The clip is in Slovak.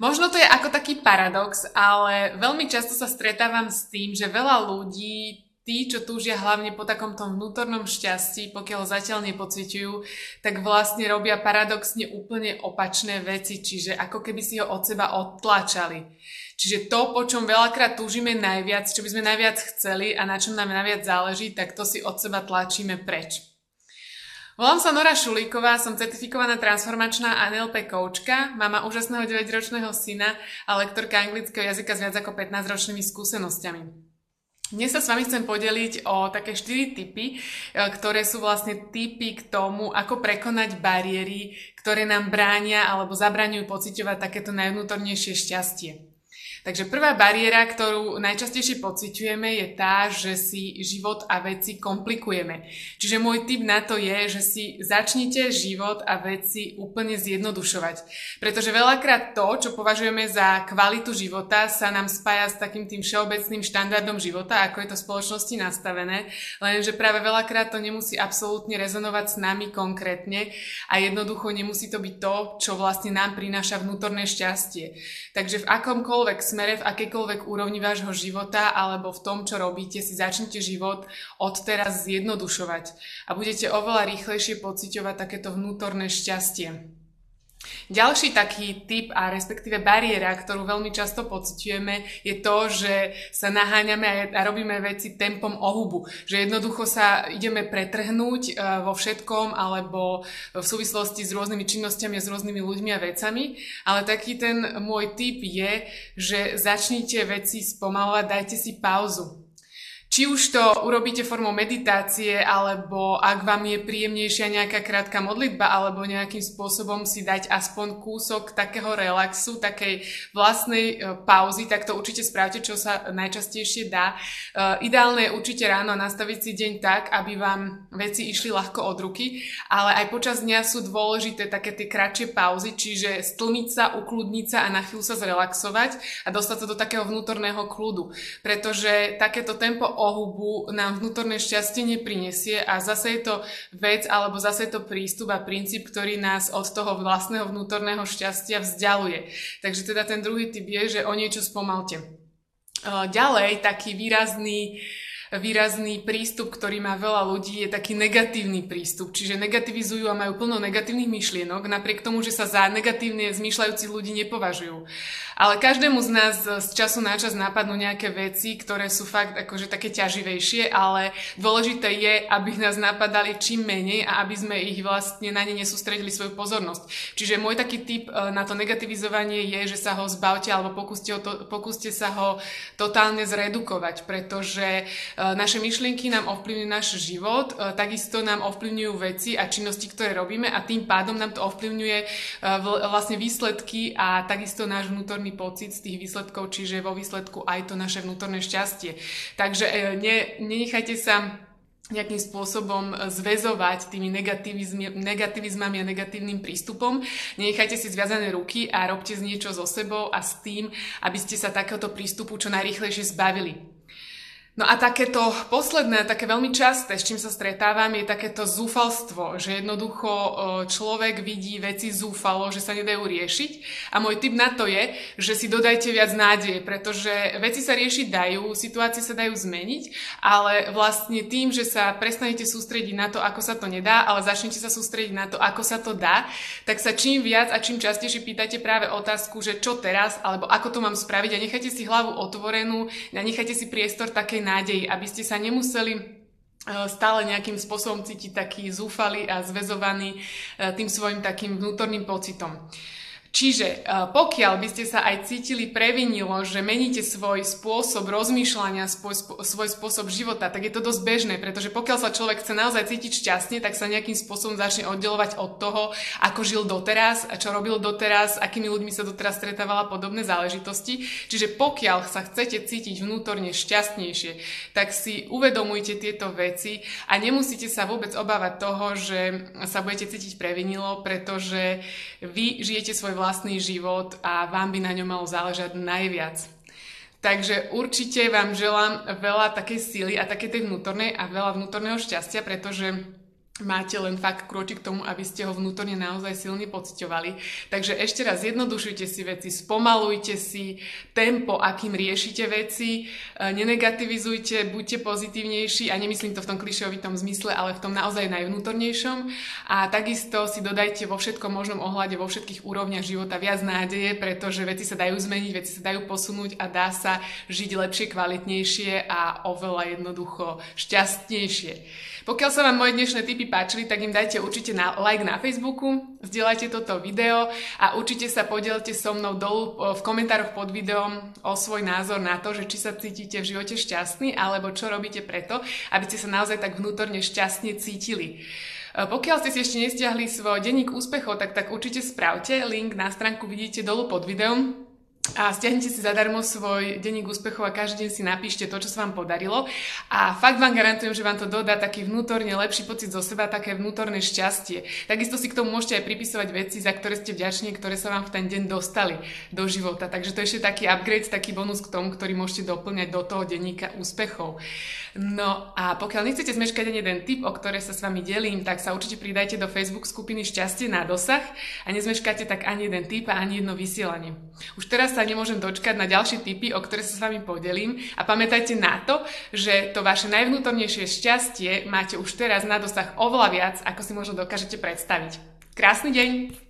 Možno to je ako taký paradox, ale veľmi často sa stretávam s tým, že veľa ľudí tí, čo túžia hlavne po takomto vnútornom šťastí, pokiaľ zatiaľ nepociťujú, tak vlastne robia paradoxne úplne opačné veci, čiže ako keby si ho od seba odtlačali. Čiže to, po čom veľakrát túžime najviac, čo by sme najviac chceli a na čom nám najviac záleží, tak to si od seba tlačíme preč. Volám sa Nora Šulíková, som certifikovaná transformačná NLP koučka, mama úžasného 9-ročného syna a lektorka anglického jazyka s viac ako 15-ročnými skúsenosťami. Dnes sa s vami chcem podeliť o také 4 typy, e, ktoré sú vlastne typy k tomu, ako prekonať bariéry, ktoré nám bránia alebo zabraňujú pociťovať takéto najvnútornejšie šťastie. Takže prvá bariéra, ktorú najčastejšie pociťujeme, je tá, že si život a veci komplikujeme. Čiže môj tip na to je, že si začnite život a veci úplne zjednodušovať. Pretože veľakrát to, čo považujeme za kvalitu života, sa nám spája s takým tým všeobecným štandardom života, ako je to v spoločnosti nastavené, lenže práve veľakrát to nemusí absolútne rezonovať s nami konkrétne a jednoducho nemusí to byť to, čo vlastne nám prináša vnútorné šťastie. Takže v akomkoľvek smere, v akejkoľvek úrovni vášho života alebo v tom, čo robíte, si začnite život od teraz zjednodušovať a budete oveľa rýchlejšie pociťovať takéto vnútorné šťastie. Ďalší taký typ a respektíve bariéra, ktorú veľmi často pociťujeme, je to, že sa naháňame a robíme veci tempom ohubu. Že jednoducho sa ideme pretrhnúť e, vo všetkom alebo v súvislosti s rôznymi činnosťami a s rôznymi ľuďmi a vecami. Ale taký ten môj typ je, že začnite veci spomalovať, dajte si pauzu. Či už to urobíte formou meditácie, alebo ak vám je príjemnejšia nejaká krátka modlitba, alebo nejakým spôsobom si dať aspoň kúsok takého relaxu, takej vlastnej e, pauzy, tak to určite spravte, čo sa najčastejšie dá. E, ideálne je určite ráno nastaviť si deň tak, aby vám veci išli ľahko od ruky, ale aj počas dňa sú dôležité také tie kratšie pauzy, čiže stlmiť sa, ukludniť sa a na chvíľu sa zrelaxovať a dostať sa do takého vnútorného kľudu. Pretože takéto tempo ohubu nám vnútorné šťastie neprinesie a zase je to vec alebo zase je to prístup a princíp, ktorý nás od toho vlastného vnútorného šťastia vzdialuje. Takže teda ten druhý typ je, že o niečo spomalte. Ďalej, taký výrazný výrazný prístup, ktorý má veľa ľudí, je taký negatívny prístup. Čiže negativizujú a majú plno negatívnych myšlienok, napriek tomu, že sa za negatívne zmýšľajúci ľudí nepovažujú. Ale každému z nás z času na čas napadnú nejaké veci, ktoré sú fakt akože také ťaživejšie, ale dôležité je, aby nás napadali čím menej a aby sme ich vlastne na ne nesústredili svoju pozornosť. Čiže môj taký tip e, na to negativizovanie je, že sa ho zbavte alebo pokúste, to, pokúste sa ho totálne zredukovať, pretože e, naše myšlienky nám ovplyvňujú náš život, e, takisto nám ovplyvňujú veci a činnosti, ktoré robíme a tým pádom nám to ovplyvňuje vlastne výsledky a takisto náš vnútorný pocit z tých výsledkov, čiže vo výsledku aj to naše vnútorné šťastie. Takže e, ne, nenechajte sa nejakým spôsobom zväzovať tými negativizmami a negatívnym prístupom. Nenechajte si zviazané ruky a robte z niečo so sebou a s tým, aby ste sa takéhoto prístupu čo najrýchlejšie zbavili. No a takéto posledné, také veľmi časté, s čím sa stretávam, je takéto zúfalstvo, že jednoducho človek vidí veci zúfalo, že sa nedajú riešiť. A môj tip na to je, že si dodajte viac nádeje, pretože veci sa riešiť dajú, situácie sa dajú zmeniť, ale vlastne tým, že sa prestanete sústrediť na to, ako sa to nedá, ale začnete sa sústrediť na to, ako sa to dá, tak sa čím viac a čím častejšie pýtate práve otázku, že čo teraz, alebo ako to mám spraviť a nechajte si hlavu otvorenú a nechajte si priestor takej nádeji, aby ste sa nemuseli e, stále nejakým spôsobom cítiť taký zúfalý a zväzovaný e, tým svojim takým vnútorným pocitom. Čiže e, pokiaľ by ste sa aj cítili previnilo, že meníte svoj spôsob rozmýšľania, svoj, spôsob života, tak je to dosť bežné, pretože pokiaľ sa človek chce naozaj cítiť šťastne, tak sa nejakým spôsobom začne oddelovať od toho, ako žil doteraz, čo robil doteraz, akými ľuďmi sa doteraz stretávala podobné záležitosti. Čiže pokiaľ sa chcete cítiť vnútorne šťastnejšie, tak si uvedomujte tieto veci a nemusíte sa vôbec obávať toho, že sa budete cítiť previnilo, pretože vy žijete svoj vlastný život a vám by na ňom malo záležať najviac. Takže určite vám želám veľa takej síly a také tej vnútornej a veľa vnútorného šťastia, pretože máte len fakt krôčik k tomu, aby ste ho vnútorne naozaj silne pociťovali. Takže ešte raz zjednodušujte si veci, spomalujte si tempo, akým riešite veci, e, nenegativizujte, buďte pozitívnejší a nemyslím to v tom klišovitom zmysle, ale v tom naozaj najvnútornejšom. A takisto si dodajte vo všetkom možnom ohľade, vo všetkých úrovniach života viac nádeje, pretože veci sa dajú zmeniť, veci sa dajú posunúť a dá sa žiť lepšie, kvalitnejšie a oveľa jednoducho šťastnejšie. Pokiaľ sa vám moje dnešné tipy páčili, tak im dajte určite na like na Facebooku, zdieľajte toto video a určite sa podielte so mnou dolu v komentároch pod videom o svoj názor na to, že či sa cítite v živote šťastný alebo čo robíte preto, aby ste sa naozaj tak vnútorne šťastne cítili. E, pokiaľ ste si ešte nestiahli svoj denník úspechov, tak tak určite spravte. Link na stránku vidíte dolu pod videom a stiahnite si zadarmo svoj denník úspechov a každý deň si napíšte to, čo sa vám podarilo. A fakt vám garantujem, že vám to dodá taký vnútorne lepší pocit zo seba, také vnútorné šťastie. Takisto si k tomu môžete aj pripisovať veci, za ktoré ste vďační, ktoré sa vám v ten deň dostali do života. Takže to je ešte taký upgrade, taký bonus k tomu, ktorý môžete doplňať do toho denníka úspechov. No a pokiaľ nechcete zmeškať ani jeden tip, o ktoré sa s vami delím, tak sa určite pridajte do Facebook skupiny Šťastie na dosah a nezmeškáte tak ani jeden tip a ani jedno vysielanie. Už teraz sa nemôžem dočkať na ďalšie tipy, o ktoré sa s vami podelím a pamätajte na to, že to vaše najvnútornejšie šťastie máte už teraz na dosah oveľa viac, ako si možno dokážete predstaviť. Krásny deň!